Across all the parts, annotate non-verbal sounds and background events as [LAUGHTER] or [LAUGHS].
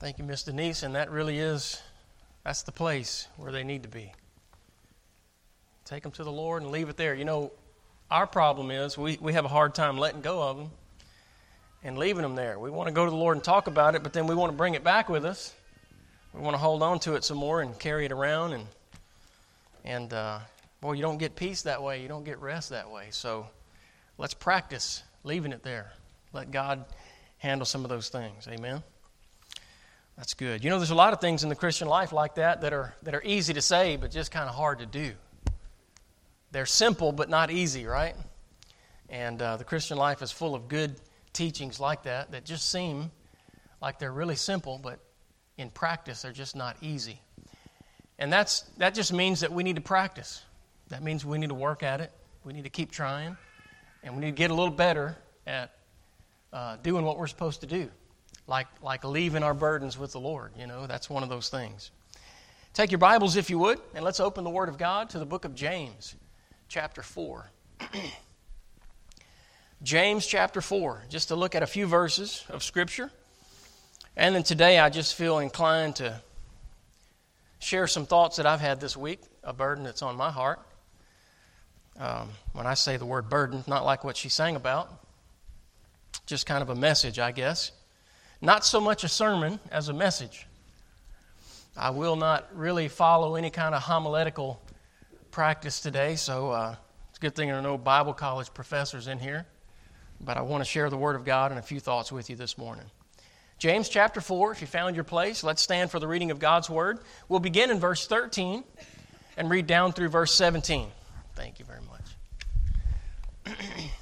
Thank you, Miss Denise. And that really is, that's the place where they need to be. Take them to the Lord and leave it there. You know, our problem is we, we have a hard time letting go of them and leaving them there. We want to go to the Lord and talk about it, but then we want to bring it back with us. We want to hold on to it some more and carry it around. And, and uh, boy, you don't get peace that way. You don't get rest that way. So let's practice leaving it there. Let God handle some of those things. Amen. That's good. You know, there's a lot of things in the Christian life like that that are, that are easy to say, but just kind of hard to do. They're simple, but not easy, right? And uh, the Christian life is full of good teachings like that that just seem like they're really simple, but in practice, they're just not easy. And that's, that just means that we need to practice. That means we need to work at it. We need to keep trying. And we need to get a little better at uh, doing what we're supposed to do like, like leaving our burdens with the Lord. You know, that's one of those things. Take your Bibles, if you would, and let's open the Word of God to the book of James, chapter 4. [CLEARS THROAT] James chapter 4, just to look at a few verses of Scripture. And then today I just feel inclined to share some thoughts that I've had this week, a burden that's on my heart. Um, when I say the word burden, not like what she sang about, just kind of a message, I guess. Not so much a sermon as a message. I will not really follow any kind of homiletical practice today, so uh, it's a good thing there are no Bible college professors in here. But I want to share the Word of God and a few thoughts with you this morning. James chapter 4, if you found your place, let's stand for the reading of God's Word. We'll begin in verse 13 and read down through verse 17. Thank you very much. [CLEARS THROAT]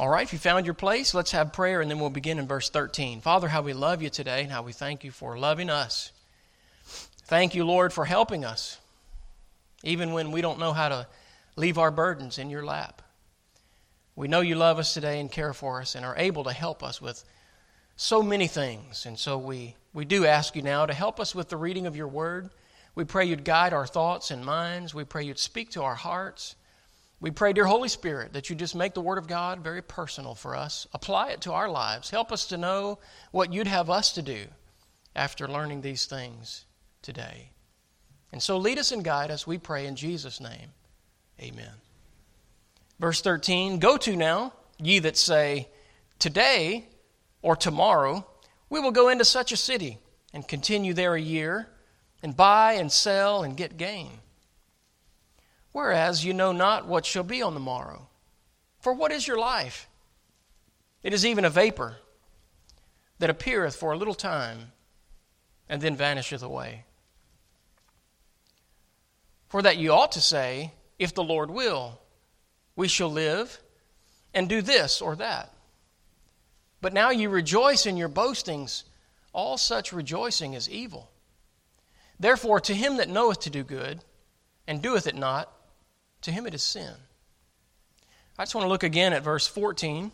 All right, if you found your place, let's have prayer and then we'll begin in verse 13. Father, how we love you today and how we thank you for loving us. Thank you, Lord, for helping us, even when we don't know how to leave our burdens in your lap. We know you love us today and care for us and are able to help us with so many things. And so we, we do ask you now to help us with the reading of your word. We pray you'd guide our thoughts and minds. We pray you'd speak to our hearts. We pray, dear Holy Spirit, that you just make the Word of God very personal for us. Apply it to our lives. Help us to know what you'd have us to do after learning these things today. And so lead us and guide us, we pray in Jesus' name. Amen. Verse 13 Go to now, ye that say, Today or tomorrow we will go into such a city and continue there a year and buy and sell and get gain whereas you know not what shall be on the morrow. For what is your life? It is even a vapor that appeareth for a little time and then vanisheth away. For that you ought to say, If the Lord will, we shall live and do this or that. But now you rejoice in your boastings. All such rejoicing is evil. Therefore, to him that knoweth to do good and doeth it not, to him it is sin. I just want to look again at verse 14,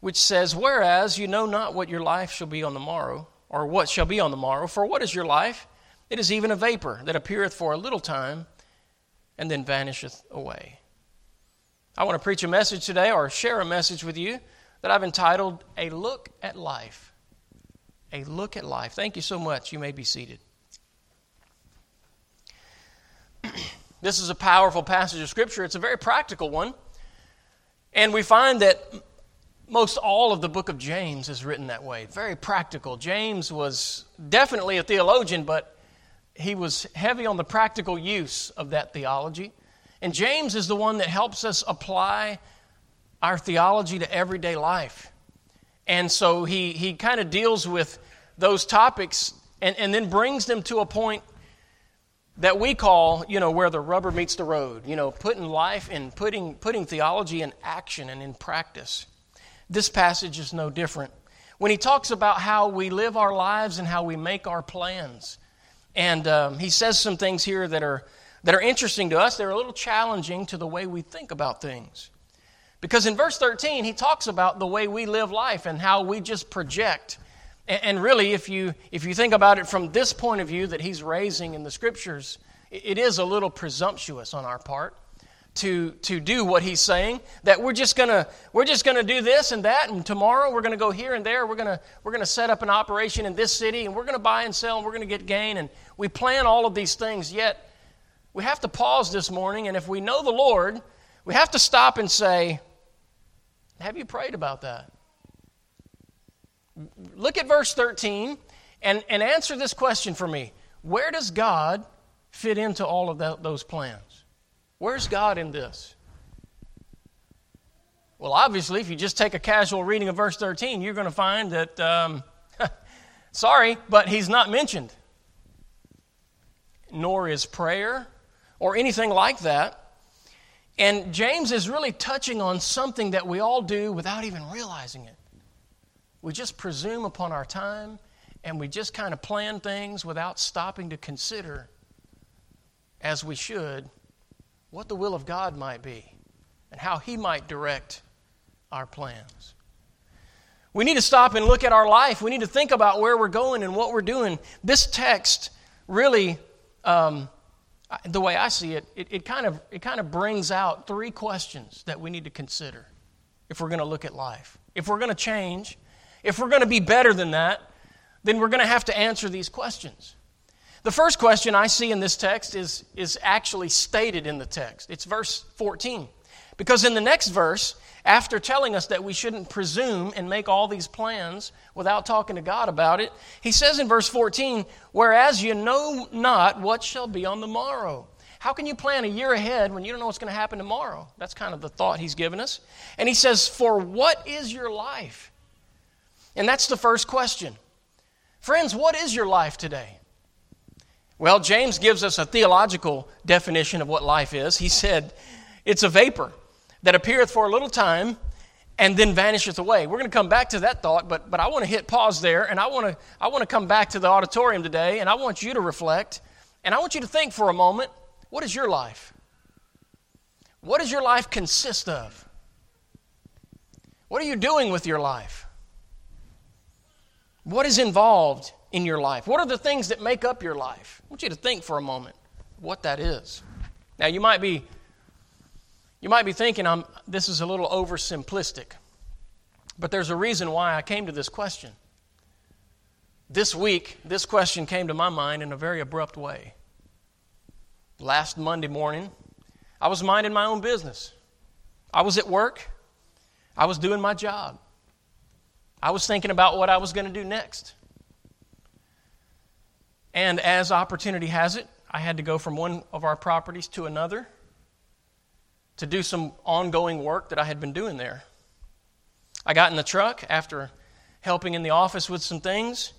which says, Whereas you know not what your life shall be on the morrow, or what shall be on the morrow, for what is your life? It is even a vapor that appeareth for a little time and then vanisheth away. I want to preach a message today or share a message with you that I've entitled A Look at Life. A Look at Life. Thank you so much. You may be seated. This is a powerful passage of Scripture. It's a very practical one. And we find that most all of the book of James is written that way. Very practical. James was definitely a theologian, but he was heavy on the practical use of that theology. And James is the one that helps us apply our theology to everyday life. And so he, he kind of deals with those topics and, and then brings them to a point that we call, you know, where the rubber meets the road, you know, putting life and putting, putting theology in action and in practice. This passage is no different. When he talks about how we live our lives and how we make our plans, and um, he says some things here that are, that are interesting to us, they're a little challenging to the way we think about things. Because in verse 13, he talks about the way we live life and how we just project and really, if you, if you think about it from this point of view that he's raising in the scriptures, it is a little presumptuous on our part to, to do what he's saying that we're just gonna we're just gonna do this and that and tomorrow we're gonna go here and there we're gonna we're gonna set up an operation in this city and we're gonna buy and sell and we're gonna get gain and we plan all of these things. Yet we have to pause this morning and if we know the lord we have to stop and say have you prayed about that look at verse 13 and, and answer this question for me where does god fit into all of that, those plans Where's God in this? Well, obviously, if you just take a casual reading of verse 13, you're going to find that, um, [LAUGHS] sorry, but he's not mentioned. Nor is prayer or anything like that. And James is really touching on something that we all do without even realizing it. We just presume upon our time and we just kind of plan things without stopping to consider, as we should, what the will of God might be and how He might direct our plans. We need to stop and look at our life. We need to think about where we're going and what we're doing. This text really, um, the way I see it, it, it, kind of, it kind of brings out three questions that we need to consider if we're going to look at life. If we're going to change, if we're going to be better than that, then we're going to have to answer these questions. The first question I see in this text is, is actually stated in the text. It's verse 14. Because in the next verse, after telling us that we shouldn't presume and make all these plans without talking to God about it, he says in verse 14, Whereas you know not what shall be on the morrow. How can you plan a year ahead when you don't know what's going to happen tomorrow? That's kind of the thought he's given us. And he says, For what is your life? And that's the first question. Friends, what is your life today? Well, James gives us a theological definition of what life is. He said, It's a vapor that appeareth for a little time and then vanisheth away. We're going to come back to that thought, but, but I want to hit pause there and I want, to, I want to come back to the auditorium today and I want you to reflect and I want you to think for a moment what is your life? What does your life consist of? What are you doing with your life? What is involved in your life? What are the things that make up your life? I want you to think for a moment what that is. Now you might be you might be thinking I'm this is a little oversimplistic. But there's a reason why I came to this question. This week, this question came to my mind in a very abrupt way. Last Monday morning, I was minding my own business. I was at work. I was doing my job. I was thinking about what I was going to do next. And as opportunity has it, I had to go from one of our properties to another to do some ongoing work that I had been doing there. I got in the truck after helping in the office with some things.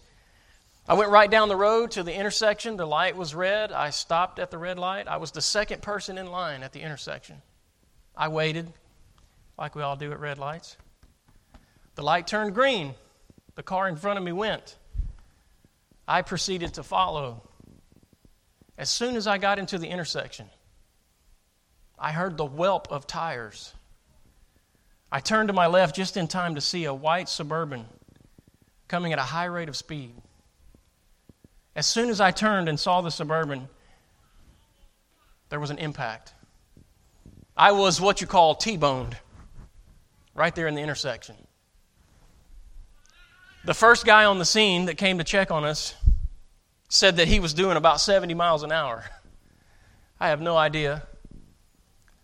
I went right down the road to the intersection. The light was red. I stopped at the red light. I was the second person in line at the intersection. I waited, like we all do at red lights. The light turned green. The car in front of me went. I proceeded to follow. As soon as I got into the intersection, I heard the whelp of tires. I turned to my left just in time to see a white suburban coming at a high rate of speed. As soon as I turned and saw the suburban, there was an impact. I was what you call T boned right there in the intersection. The first guy on the scene that came to check on us said that he was doing about 70 miles an hour. I have no idea.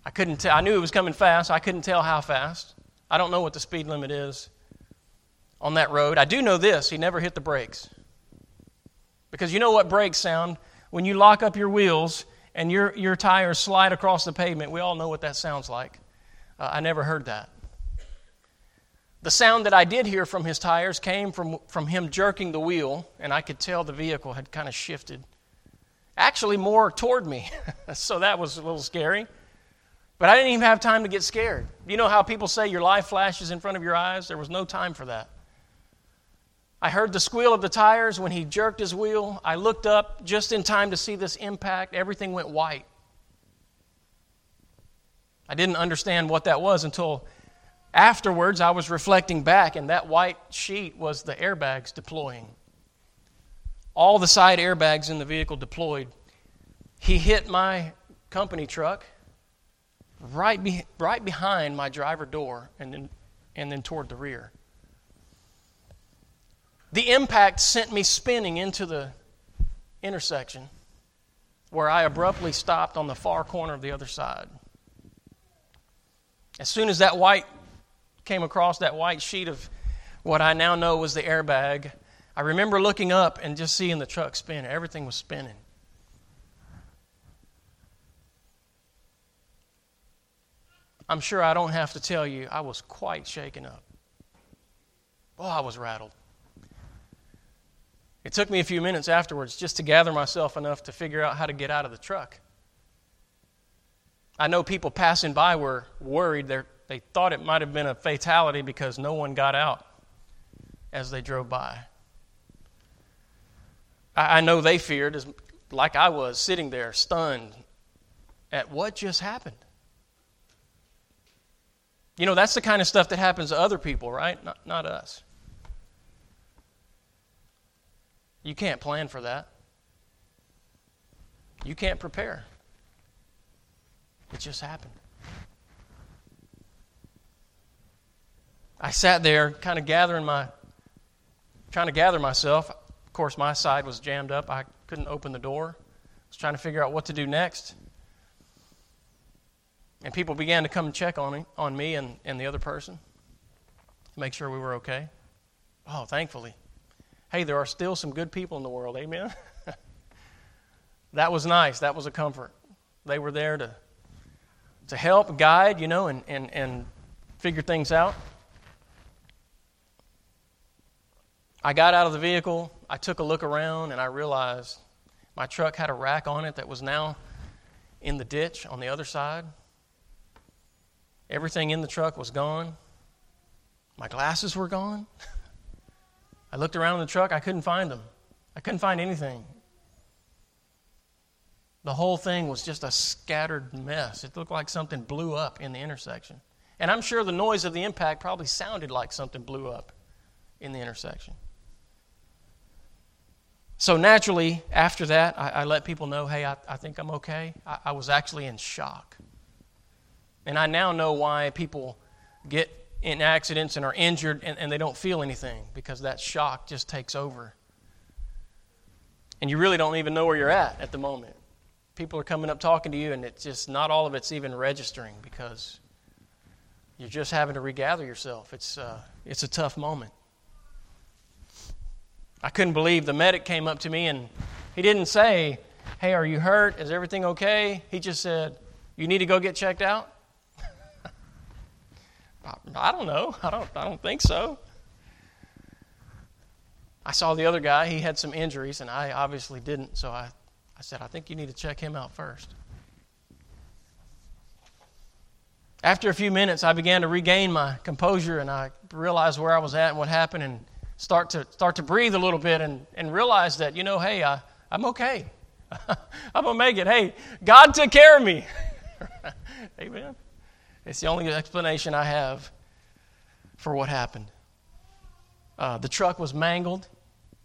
I couldn't tell. I knew it was coming fast. I couldn't tell how fast. I don't know what the speed limit is on that road. I do know this he never hit the brakes. Because you know what brakes sound? When you lock up your wheels and your, your tires slide across the pavement, we all know what that sounds like. Uh, I never heard that. The sound that I did hear from his tires came from, from him jerking the wheel, and I could tell the vehicle had kind of shifted. Actually, more toward me. [LAUGHS] so that was a little scary. But I didn't even have time to get scared. You know how people say your life flashes in front of your eyes? There was no time for that. I heard the squeal of the tires when he jerked his wheel. I looked up just in time to see this impact. Everything went white. I didn't understand what that was until Afterwards, I was reflecting back, and that white sheet was the airbags deploying. All the side airbags in the vehicle deployed. He hit my company truck, right, be, right behind my driver door and then, and then toward the rear. The impact sent me spinning into the intersection where I abruptly stopped on the far corner of the other side. As soon as that white came across that white sheet of what I now know was the airbag, I remember looking up and just seeing the truck spin. Everything was spinning. I'm sure I don't have to tell you, I was quite shaken up. Oh, I was rattled. It took me a few minutes afterwards just to gather myself enough to figure out how to get out of the truck. I know people passing by were worried. They're, they thought it might have been a fatality because no one got out as they drove by. I, I know they feared, as, like I was, sitting there stunned at what just happened. You know, that's the kind of stuff that happens to other people, right? Not, not us. You can't plan for that. You can't prepare. It just happened. I sat there kind of gathering my trying to gather myself. Of course, my side was jammed up. I couldn't open the door. I was trying to figure out what to do next. And people began to come and check on me, on me and, and the other person to make sure we were okay. Oh, thankfully hey, there are still some good people in the world. Amen? [LAUGHS] that was nice. That was a comfort. They were there to, to help, guide, you know, and, and, and figure things out. I got out of the vehicle. I took a look around and I realized my truck had a rack on it that was now in the ditch on the other side. Everything in the truck was gone. My glasses were gone. [LAUGHS] I looked around in the truck, I couldn't find them. I couldn't find anything. The whole thing was just a scattered mess. It looked like something blew up in the intersection. And I'm sure the noise of the impact probably sounded like something blew up in the intersection. So naturally, after that, I, I let people know hey, I, I think I'm okay. I, I was actually in shock. And I now know why people get in accidents and are injured and, and they don't feel anything because that shock just takes over. And you really don't even know where you're at at the moment. People are coming up talking to you, and it's just not all of it's even registering because you're just having to regather yourself. It's, uh, it's a tough moment. I couldn't believe the medic came up to me and he didn't say, Hey, are you hurt? Is everything okay? He just said, You need to go get checked out? [LAUGHS] I don't know. I don't, I don't think so. I saw the other guy. He had some injuries, and I obviously didn't. So I, I said, I think you need to check him out first. After a few minutes, I began to regain my composure, and I realized where I was at and what happened, and start to start to breathe a little bit, and, and realize that you know, hey, I, I'm okay. [LAUGHS] I'm gonna make it. Hey, God took care of me. [LAUGHS] Amen. It's the only explanation I have for what happened. Uh, the truck was mangled,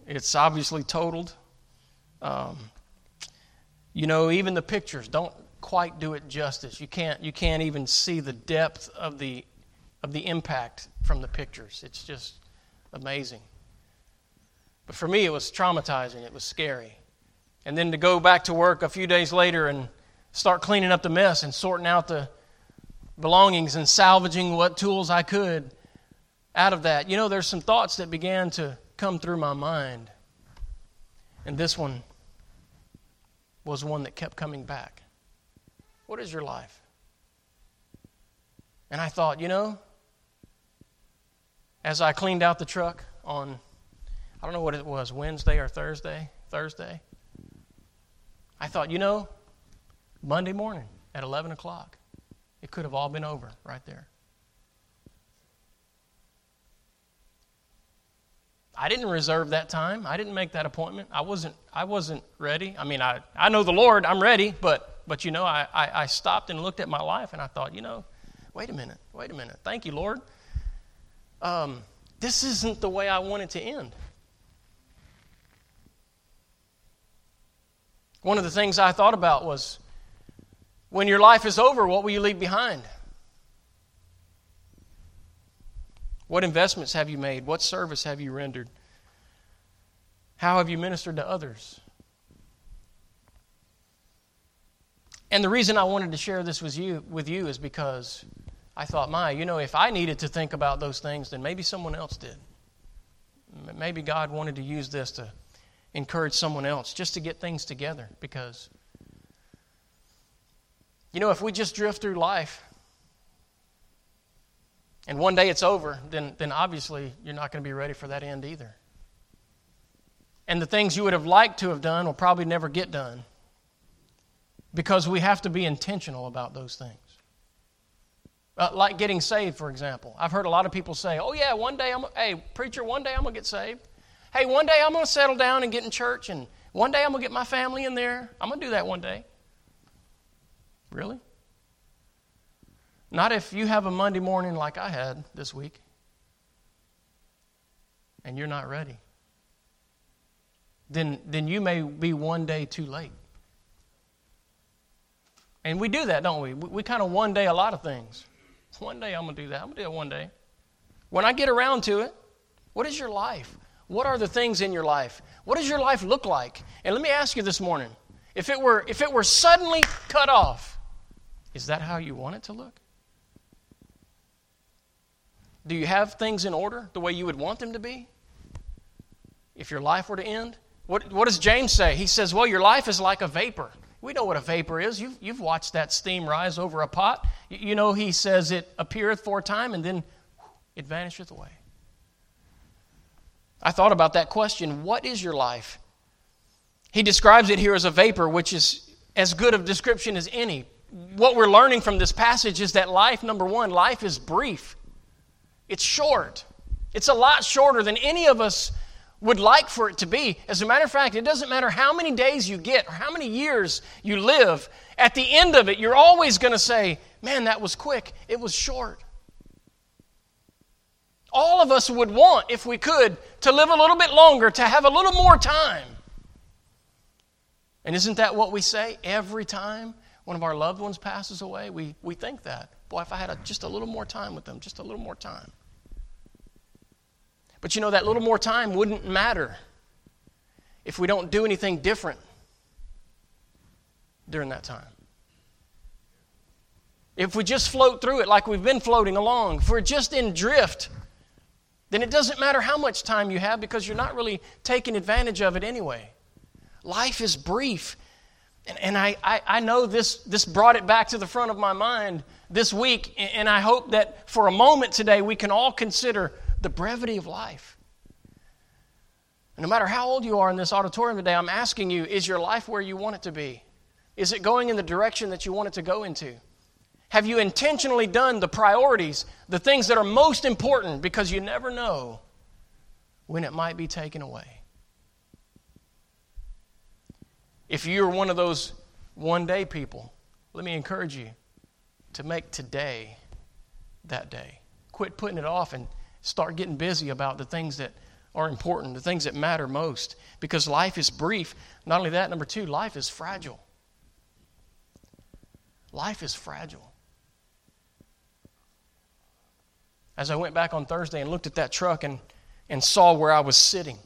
it's obviously totaled. Um, you know, even the pictures don't quite do it justice. You can't, you can't even see the depth of the, of the impact from the pictures. It's just amazing. But for me, it was traumatizing. It was scary. And then to go back to work a few days later and start cleaning up the mess and sorting out the, belongings and salvaging what tools I could out of that. You know, there's some thoughts that began to come through my mind. And this one was one that kept coming back. What is your life? And I thought, you know, as I cleaned out the truck on, I don't know what it was, Wednesday or Thursday, Thursday, I thought, you know, Monday morning at 11 o'clock, it could have all been over right there. I didn't reserve that time. I didn't make that appointment. I wasn't, I wasn't ready. I mean, I, I know the Lord, I'm ready, but, but you know, I, I, I stopped and looked at my life and I thought, you know, wait a minute, wait a minute. Thank you, Lord. Um, this isn't the way I want it to end. One of the things I thought about was When your life is over, what will you leave behind? What investments have you made? What service have you rendered? How have you ministered to others? And the reason I wanted to share this with you, with you is because I thought, my, you know, if I needed to think about those things, then maybe someone else did. Maybe God wanted to use this to encourage someone else just to get things together because, you know, if we just drift through life and one day it's over, then, then obviously you're not going to be ready for that end either. And the things you would have liked to have done will probably never get done because we have to be intentional about those things. Uh, like getting saved, for example. I've heard a lot of people say, oh, yeah, one day I'm, hey, preacher, one day I'm going to get saved. Hey, one day I'm going to settle down and get in church, and one day I'm going to get my family in there. I'm going to do that one day. Really? Not if you have a Monday morning like I had this week and you're not ready. Then, then you may be one day too late. And we do that, don't we? We, we kind of one day a lot of things. One day I'm going to do that. I'm going to do it one day. When I get around to it, what is your life? What are the things in your life? What does your life look like? And let me ask you this morning if it were, if it were suddenly cut off, is that how you want it to look? Do you have things in order the way you would want them to be? If your life were to end? What, what does James say? He says, Well, your life is like a vapor. We know what a vapor is. You've, you've watched that steam rise over a pot. You, know, he says it appeareth for a time and then it vanisheth away. I thought about that question what is your life? He describes it here as a vapor, which is as good of description as any. What we're learning from this passage is that life, number one, life is brief. It's short. It's a lot shorter than any of us would like for it to be. As a matter of fact, it doesn't matter how many days you get or how many years you live, at the end of it, you're always going to say, Man, that was quick. It was short. All of us would want, if we could, to live a little bit longer, to have a little more time. And isn't that what we say every time one of our loved ones passes away? We, we think that. Boy, if I had a, just a little more time with them, just a little more time. But you know, that little more time wouldn't matter if we don't do anything different during that time. If we just float through it like we've been floating along, if we're just in drift, then it doesn't matter how much time you have because you're not really taking advantage of it anyway. Life is brief. And, and I, I, I know this, this brought it back to the front of my mind this week, and I hope that for a moment today we can all consider the brevity of life. no matter how old you are in this auditorium today, I'm asking you is your life where you want it to be? Is it going in the direction that you want it to go into? Have you intentionally done the priorities, the things that are most important, because you never know when it might be taken away? If you're one of those one day people, let me encourage you to make today that day. Quit putting it off and Start getting busy about the things that are important, the things that matter most, because life is brief. Not only that, number two, life is fragile. Life is fragile. As I went back on Thursday and looked at that truck and, and saw where I was sitting,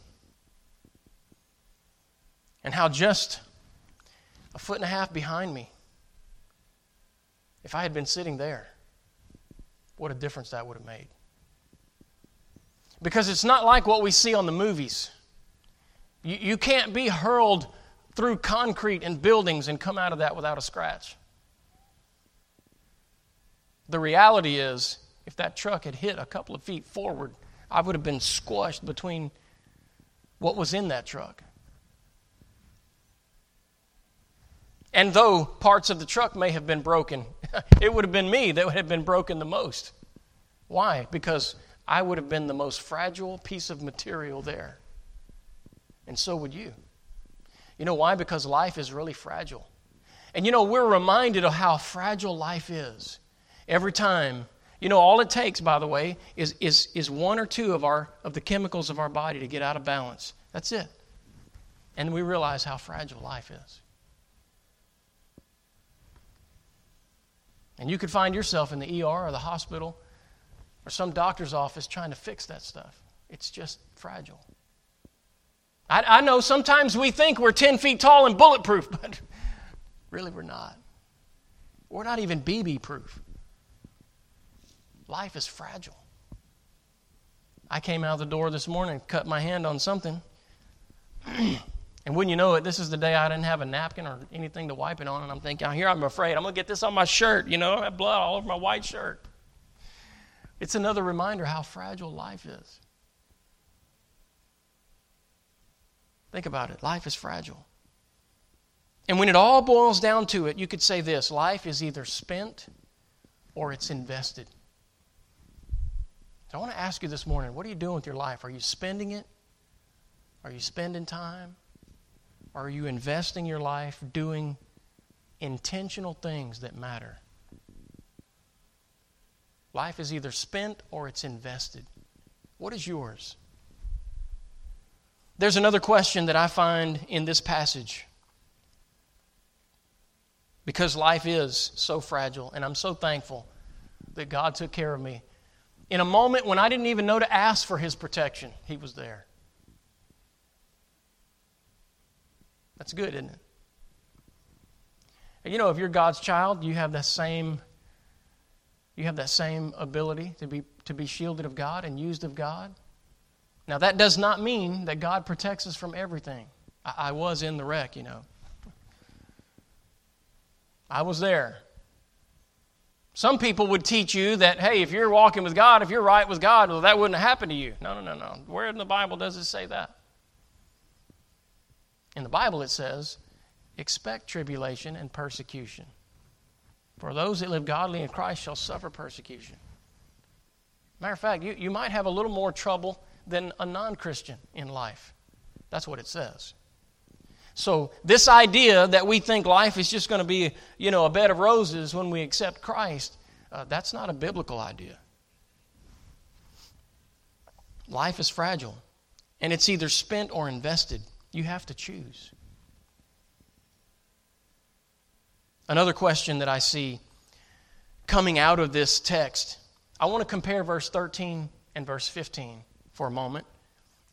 and how just a foot and a half behind me, if I had been sitting there, what a difference that would have made. Because it's not like what we see on the movies. You, you can't be hurled through concrete and buildings and come out of that without a scratch. The reality is, if that truck had hit a couple of feet forward, I would have been squashed between what was in that truck. And though parts of the truck may have been broken, [LAUGHS] it would have been me that would have been broken the most. Why? Because I would have been the most fragile piece of material there. And so would you. You know why? Because life is really fragile. And you know, we're reminded of how fragile life is every time. You know, all it takes, by the way, is, is, is one or two of, our, of the chemicals of our body to get out of balance. That's it. And we realize how fragile life is. And you could find yourself in the ER or the hospital or some doctor's office trying to fix that stuff. It's just fragile. I, I know sometimes we think we're 10 feet tall and bulletproof, [LAUGHS] but really we're not. We're not even BB proof. Life is fragile. I came out the door this morning, cut my hand on something. [CLEARS THROAT] and wouldn't you know it, this is the day I didn't have a napkin or anything to wipe it on. And I'm thinking, here I'm afraid I'm going to get this on my shirt. You know, I have blood all over my white shirt. It's another reminder how fragile life is. Think about it life is fragile. And when it all boils down to it, you could say this life is either spent or it's invested. So I want to ask you this morning what are you doing with your life? Are you spending it? Are you spending time? Are you investing your life doing intentional things that matter? Life is either spent or it's invested. What is yours? There's another question that I find in this passage. Because life is so fragile, and I'm so thankful that God took care of me. In a moment when I didn't even know to ask for His protection, He was there. That's good, isn't it? And you know, if you're God's child, you have that same you have that same ability to be to be shielded of God and used of God. Now, that does not mean that God protects us from everything. I, I was in the wreck, you know. I was there. Some people would teach you that, hey, if you're walking with God, if you're right with God, well, that wouldn't happen to you. No, no, no, no. Where in the Bible does it say that? In the Bible, it says, expect tribulation and persecution. For those that live godly in Christ shall suffer persecution. Matter of fact, you, you might have a little more trouble than a non Christian in life. That's what it says. So, this idea that we think life is just going to be, you know, a bed of roses when we accept Christ, uh, that's not a biblical idea. Life is fragile, and it's either spent or invested. You have to choose. Another question that I see coming out of this text, I want to compare verse 13 and verse 15 for a moment.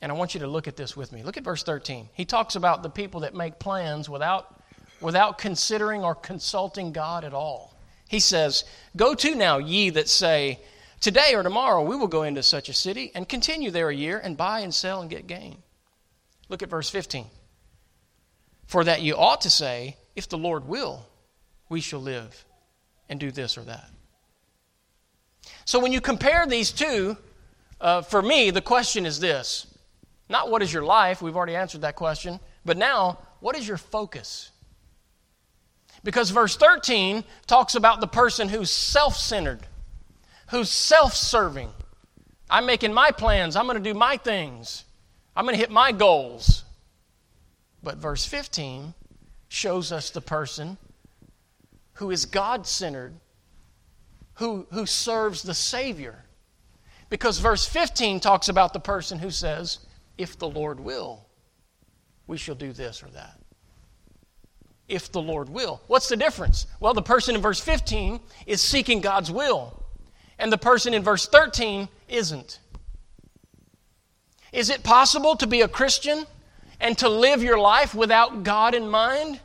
And I want you to look at this with me. Look at verse 13. He talks about the people that make plans without, without considering or consulting God at all. He says, Go to now, ye that say, Today or tomorrow we will go into such a city and continue there a year and buy and sell and get gain. Look at verse 15. For that you ought to say, If the Lord will, we shall live and do this or that. So when you compare these two, uh, for me, the question is this not what is your life, we've already answered that question, but now, what is your focus? Because verse 13 talks about the person who's self centered, who's self serving. I'm making my plans, I'm going to do my things, I'm going to hit my goals. But verse 15 shows us the person who is God centered, who, who serves the Savior. Because verse 15 talks about the person who says, If the Lord will, we shall do this or that. If the Lord will. What's the difference? Well, the person in verse 15 is seeking God's will, and the person in verse 13 isn't. Is it possible to be a Christian and to live your life without God in mind?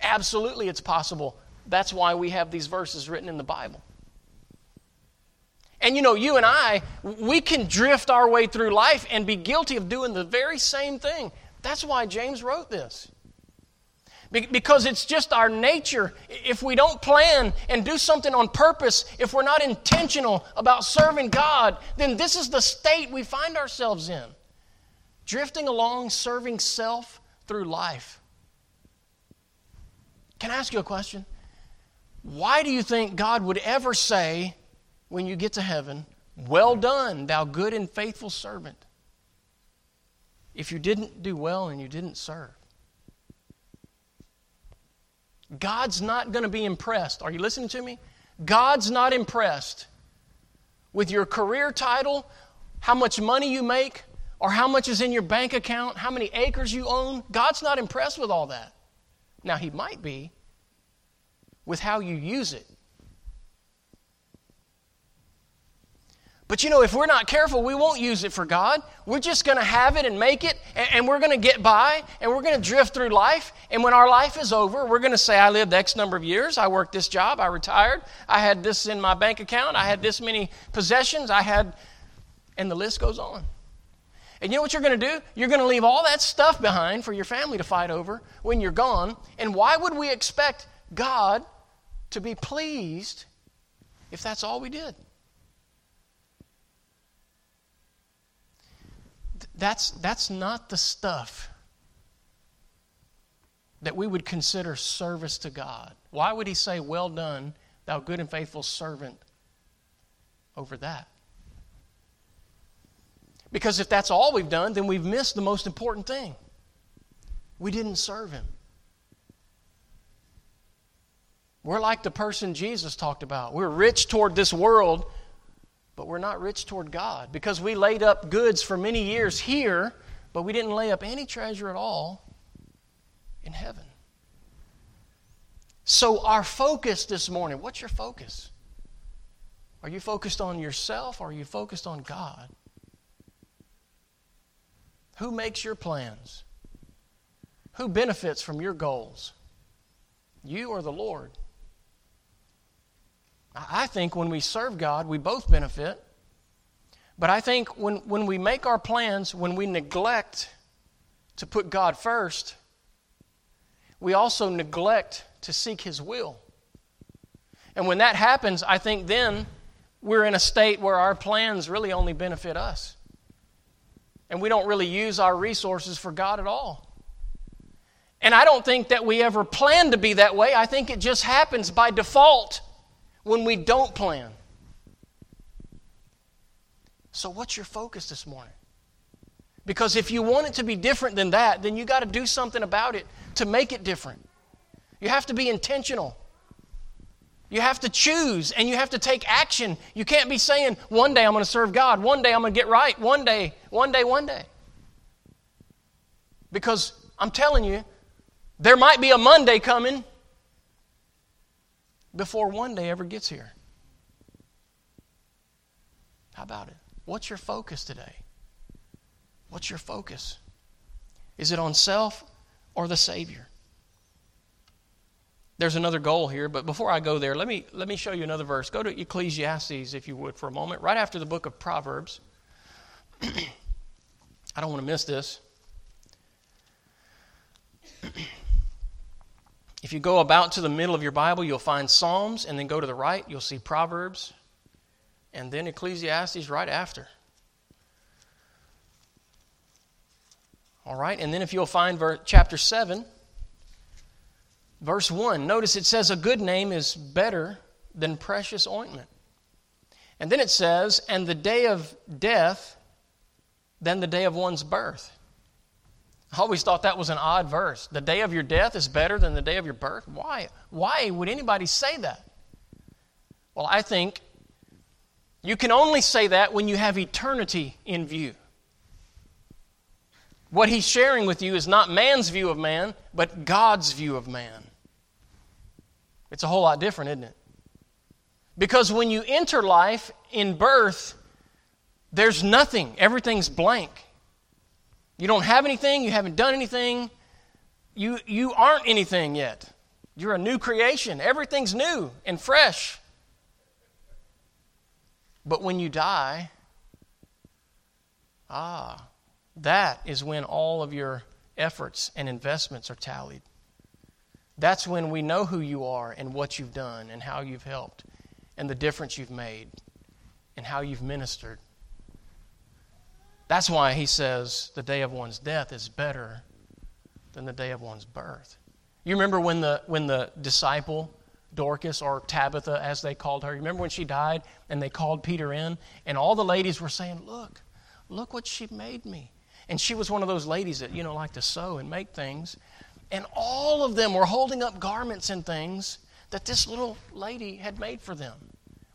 Absolutely, it's possible. That's why we have these verses written in the Bible. And you know, you and I, we can drift our way through life and be guilty of doing the very same thing. That's why James wrote this. Because it's just our nature. If we don't plan and do something on purpose, if we're not intentional about serving God, then this is the state we find ourselves in. Drifting along, serving self through life. Can I ask you a question? Why do you think God would ever say, when you get to heaven, Well done, thou good and faithful servant. If you didn't do well and you didn't serve, God's not going to be impressed. Are you listening to me? God's not impressed with your career title, how much money you make, or how much is in your bank account, how many acres you own. God's not impressed with all that. Now, He might be with how you use it. But you know, if we're not careful, we won't use it for God. We're just going to have it and make it, and, we're going to get by, and we're going to drift through life. And when our life is over, we're going to say, I lived X number of years. I worked this job. I retired. I had this in my bank account. I had this many possessions. I had, and the list goes on. And you know what you're going to do? You're going to leave all that stuff behind for your family to fight over when you're gone. And why would we expect God to be pleased if that's all we did? That's, that's not the stuff that we would consider service to God. Why would he say, Well done, thou good and faithful servant, over that? Because if that's all we've done, then we've missed the most important thing. We didn't serve him. We're like the person Jesus talked about. We're rich toward this world, but we're not rich toward God because we laid up goods for many years here, but we didn't lay up any treasure at all in heaven. So, our focus this morning what's your focus? Are you focused on yourself or are you focused on God? Who makes your plans? Who benefits from your goals? You or the Lord? I think when we serve God, we both benefit. But I think when, when we make our plans, when we neglect to put God first, we also neglect to seek His will. And when that happens, I think then we're in a state where our plans really only benefit us. And we don't really use our resources for God at all. And I don't think that we ever plan to be that way. I think it just happens by default when we don't plan. So, what's your focus this morning? Because if you want it to be different than that, then you got to do something about it to make it different. You have to be intentional. You have to choose and you have to take action. You can't be saying, one day I'm going to serve God, one day I'm going to get right, one day, one day, one day. Because I'm telling you, there might be a Monday coming before one day ever gets here. How about it? What's your focus today? What's your focus? Is it on self or the Savior? There's another goal here, but before I go there, let me, let me show you another verse. Go to Ecclesiastes, if you would, for a moment, right after the book of Proverbs. [CLEARS THROAT] I don't want to miss this. [CLEARS THROAT] If you go about to the middle of your Bible, you'll find Psalms, and then go to the right, you'll see Proverbs, and then Ecclesiastes right after. All right, and then if you'll find ver- chapter 7, verse 1, notice it says, A good name is better than precious ointment. And then it says, And the day of death than the day of one's birth. I always thought that was an odd verse. The day of your death is better than the day of your birth. Why? Why would anybody say that? Well, I think you can only say that when you have eternity in view. What he's sharing with you is not man's view of man, but God's view of man. It's a whole lot different, isn't it? Because when you enter life in birth, there's nothing, everything's blank. You don't have anything, you haven't done anything, you, you aren't anything yet. You're a new creation. Everything's new and fresh. But when you die, ah, that is when all of your efforts and investments are tallied. That's when we know who you are and what you've done and how you've helped and the difference you've made and how you've ministered. That's why he says the day of one's death is better than the day of one's birth. You remember when the, when the disciple, Dorcas, or Tabitha, as they called her, you remember when she died and they called Peter in? And all the ladies were saying, Look, look what she made me. And she was one of those ladies that, you know, like to sew and make things. And all of them were holding up garments and things that this little lady had made for them.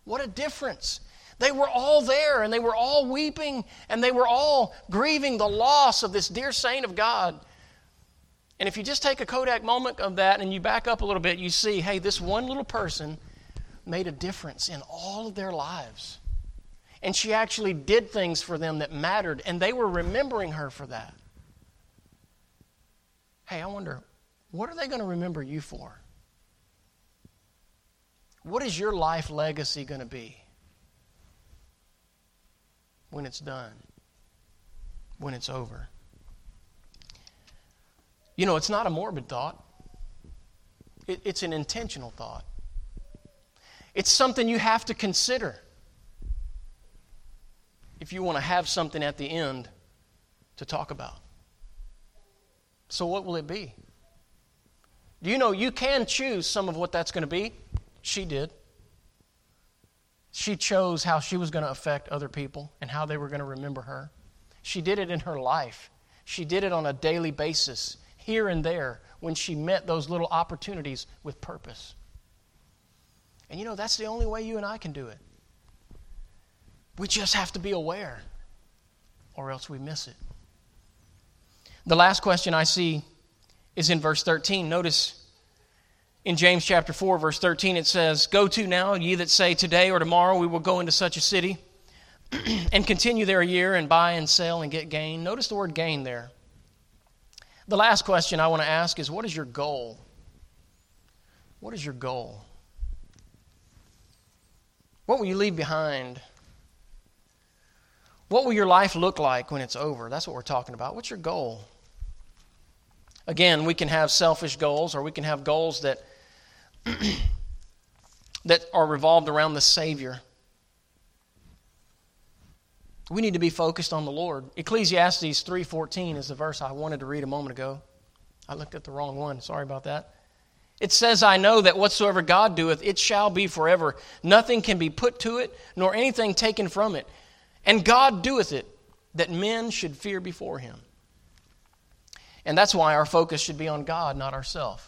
What a difference. They were all there and they were all weeping and they were all grieving the loss of this dear saint of God. And if you just take a Kodak moment of that and you back up a little bit, you see, hey, this one little person made a difference in all of their lives. And she actually did things for them that mattered, and they were remembering her for that. Hey, I wonder, what are they going to remember you for? What is your life legacy going to be when it's done, when it's over? You know, it's not a morbid thought, it, it's an intentional thought. It's something you have to consider if you want to have something at the end to talk about. So, what will it be? You know you can choose some of what that's going to be? She did. She chose how she was going to affect other people and how they were going to remember her. She did it in her life. She did it on a daily basis, here and there, when she met those little opportunities with purpose. And you know, that's the only way you and I can do it. We just have to be aware, or else we miss it. The last question I see is in verse 13. Notice in James chapter 4, verse 13, it says, Go to now, ye that say, Today or tomorrow we will go into such a city [CLEARS THROAT] and continue there a year and buy and sell and get gain. Notice the word gain there. The last question I want to ask is what is your goal? What is your goal? What will you leave behind? What will your life look like when it's over? That's what we're talking about. What's your goal? Again, we can have selfish goals or we can have goals that [CLEARS THROAT] that are revolved around the Savior. We need to be focused on the Lord. Ecclesiastes 3:14 is the verse I wanted to read a moment ago. I looked at the wrong one. Sorry about that. It says, I know that whatsoever God doeth, it shall be forever. Nothing can be put to it, nor anything taken from it. And God doeth it, that men should fear before him. And that's why our focus should be on God, not ourselves.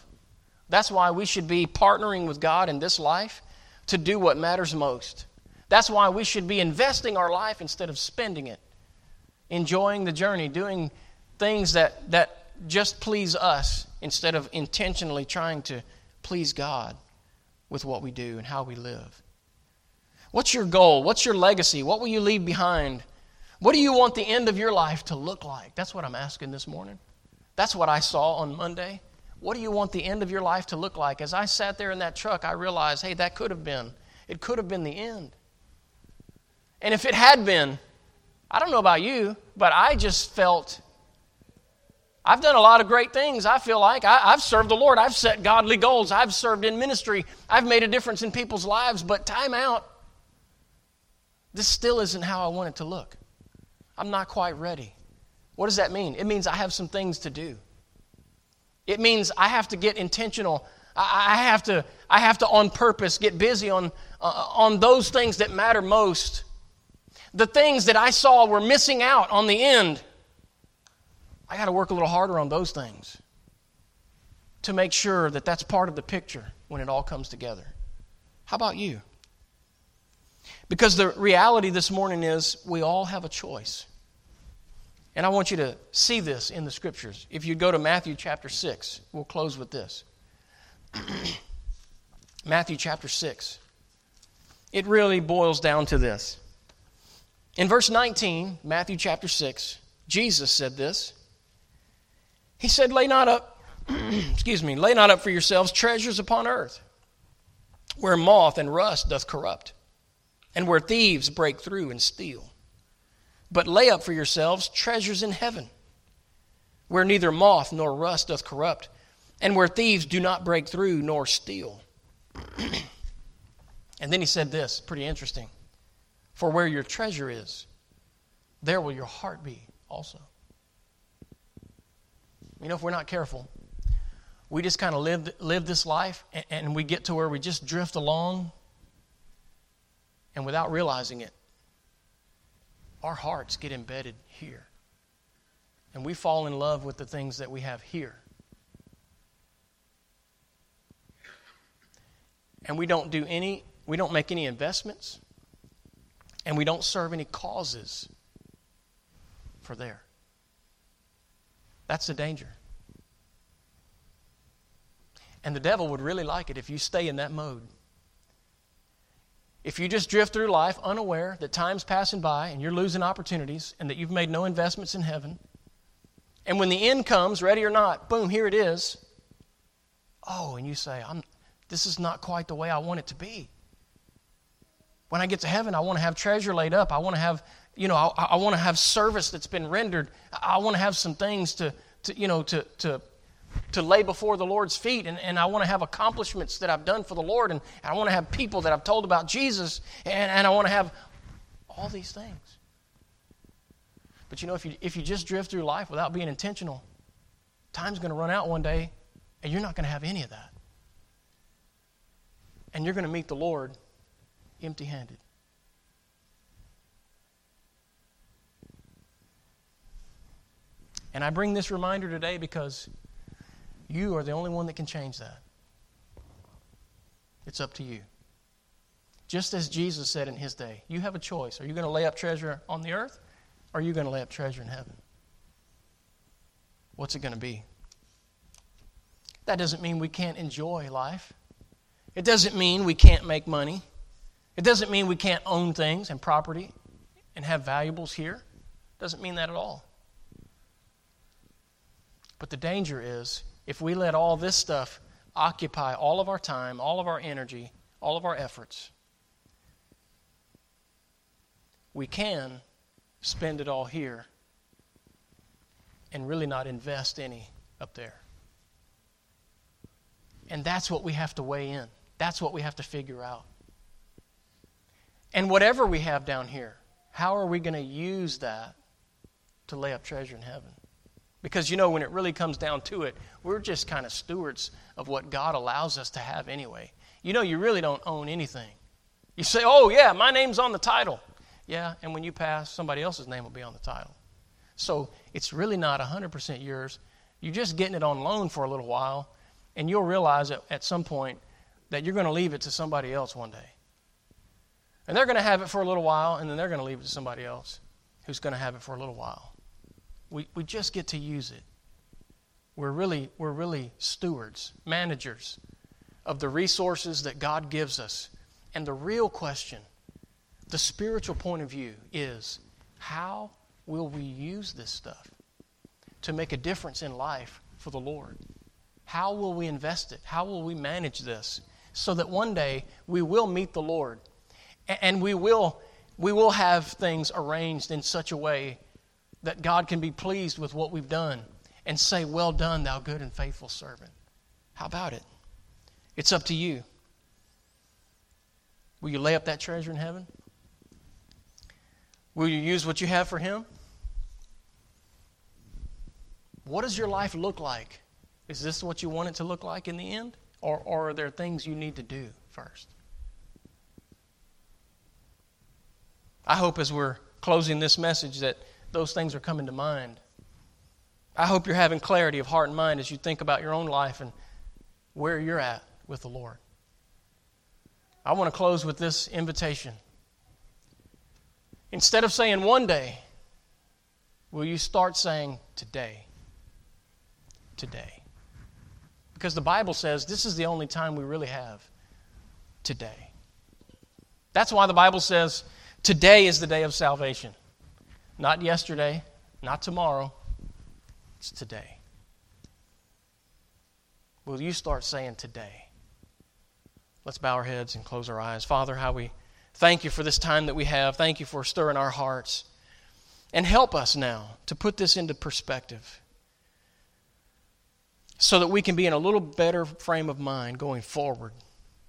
That's why we should be partnering with God in this life to do what matters most. That's why we should be investing our life instead of spending it, enjoying the journey, doing things that, that just please us instead of intentionally trying to please God with what we do and how we live. What's your goal? What's your legacy? What will you leave behind? What do you want the end of your life to look like? That's what I'm asking this morning. That's what I saw on Monday. What do you want the end of your life to look like? As I sat there in that truck, I realized, hey, that could have been. It could have been the end. And if it had been, I don't know about you, but I just felt I've done a lot of great things, I feel like. I, have served the Lord. I've set godly goals. I've served in ministry. I've made a difference in people's lives, but time out. This still isn't how I want it to look. I'm not quite ready. What does that mean? It means I have some things to do. It means I have to get intentional. I, have to, I have to on purpose get busy on, uh, on those things that matter most. The things that I saw were missing out on the end. I got to work a little harder on those things to make sure that that's part of the picture when it all comes together. How about you? Because the reality this morning is we all have a choice. And I want you to see this in the scriptures. If you go to Matthew chapter 6, we'll close with this. [CLEARS THROAT] Matthew chapter 6. It really boils down to this. In verse 19, Matthew chapter 6, Jesus said this. He said, Lay not up, [CLEARS THROAT] excuse me, lay not up for yourselves treasures upon earth, where moth and rust doth corrupt, and where thieves break through and steal but lay up for yourselves treasures in heaven, where neither moth nor rust doth corrupt, and where thieves do not break through nor steal. [CLEARS THROAT] and then he said this, pretty interesting. For where your treasure is, there will your heart be also. You know, if we're not careful, we just kind of live, live this life and, and we get to where we just drift along and without realizing it, our hearts get embedded here. And we fall in love with the things that we have here. And we don't do any, we don't make any investments, and we don't serve any causes for there. That's the danger. And the devil would really like it if you stay in that mode. If you just drift through life unaware that time's passing by and you're losing opportunities and that you've made no investments in heaven, and when the end comes, ready or not, boom, here it is. Oh, and you say, I'm, this is not quite the way I want it to be. When I get to heaven, I want to have treasure laid up. I want to have, you know, I, I want to have service that's been rendered. I want to have some things to, to you know, to, to, to lay before the Lord's feet. And, and I want to have accomplishments that I've done for the Lord. And I want to have people that I've told about Jesus. And, and I want to have all these things. But you know, if you, if you just drift through life without being intentional, time's going to run out one day and you're not going to have any of that. And you're going to meet the Lord empty handed. And I bring this reminder today because you are the only one that can change that. It's up to you. Just as Jesus said in his day, you have a choice. Are you going to lay up treasure on the earth or are you going to lay up treasure in heaven? What's it going to be? That doesn't mean we can't enjoy life. It doesn't mean we can't make money. It doesn't mean we can't own things and property and have valuables here. It doesn't mean that at all. But the danger is if we let all this stuff occupy all of our time, all of our energy, all of our efforts, we can spend it all here and really not invest any up there. And that's what we have to weigh in. That's what we have to figure out. And whatever we have down here, how are we going to use that to lay up treasure in heaven? Because you know, when it really comes down to it, we're just kind of stewards of what God allows us to have anyway. You know, you really don't own anything. You say, oh, yeah, my name's on the title. Yeah, and when you pass, somebody else's name will be on the title. So it's really not 100% yours. You're just getting it on loan for a little while, and you'll realize at, at some point that you're going to leave it to somebody else one day. And they're going to have it for a little while, and then they're going to leave it to somebody else who's going to have it for a little while. We, we just get to use it. We're really, we're really stewards, managers of the resources that God gives us. And the real question, the spiritual point of view, is how will we use this stuff to make a difference in life for the Lord? How will we invest it? How will we manage this so that one day we will meet the Lord and we will, we will have things arranged in such a way that God can be pleased with what we've done and say, Well done, thou good and faithful servant. How about it? It's up to you. Will you lay up that treasure in heaven? Will you use what you have for Him? What does your life look like? Is this what you want it to look like in the end? Or, or are there things you need to do first? I hope as we're closing this message that those things are coming to mind. I hope you're having clarity of heart and mind as you think about your own life and where you're at with the Lord. I want to close with this invitation. Instead of saying one day, will you start saying today? Today. Because the Bible says this is the only time we really have today. That's why the Bible says Today is the day of salvation. Not yesterday, not tomorrow. It's today. Will you start saying today? Let's bow our heads and close our eyes. Father, how we thank you for this time that we have. Thank you for stirring our hearts. And help us now to put this into perspective so that we can be in a little better frame of mind going forward,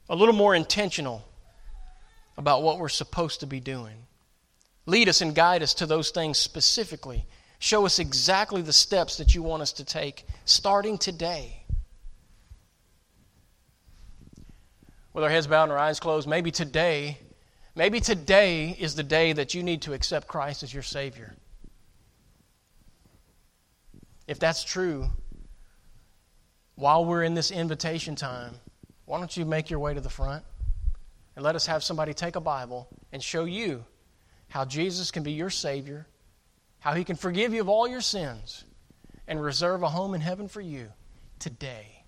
a little more intentional about what we're supposed to be doing. Lead us and guide us to those things specifically. Show us exactly the steps that you want us to take starting today. With our heads bowed and our eyes closed, maybe today, maybe today is the day that you need to accept Christ as your Savior. If that's true, while we're in this invitation time, why don't you make your way to the front? and let us have somebody take a Bible and show you how Jesus can be your Savior, how He can forgive you of all your sins, and reserve a home in heaven for you today.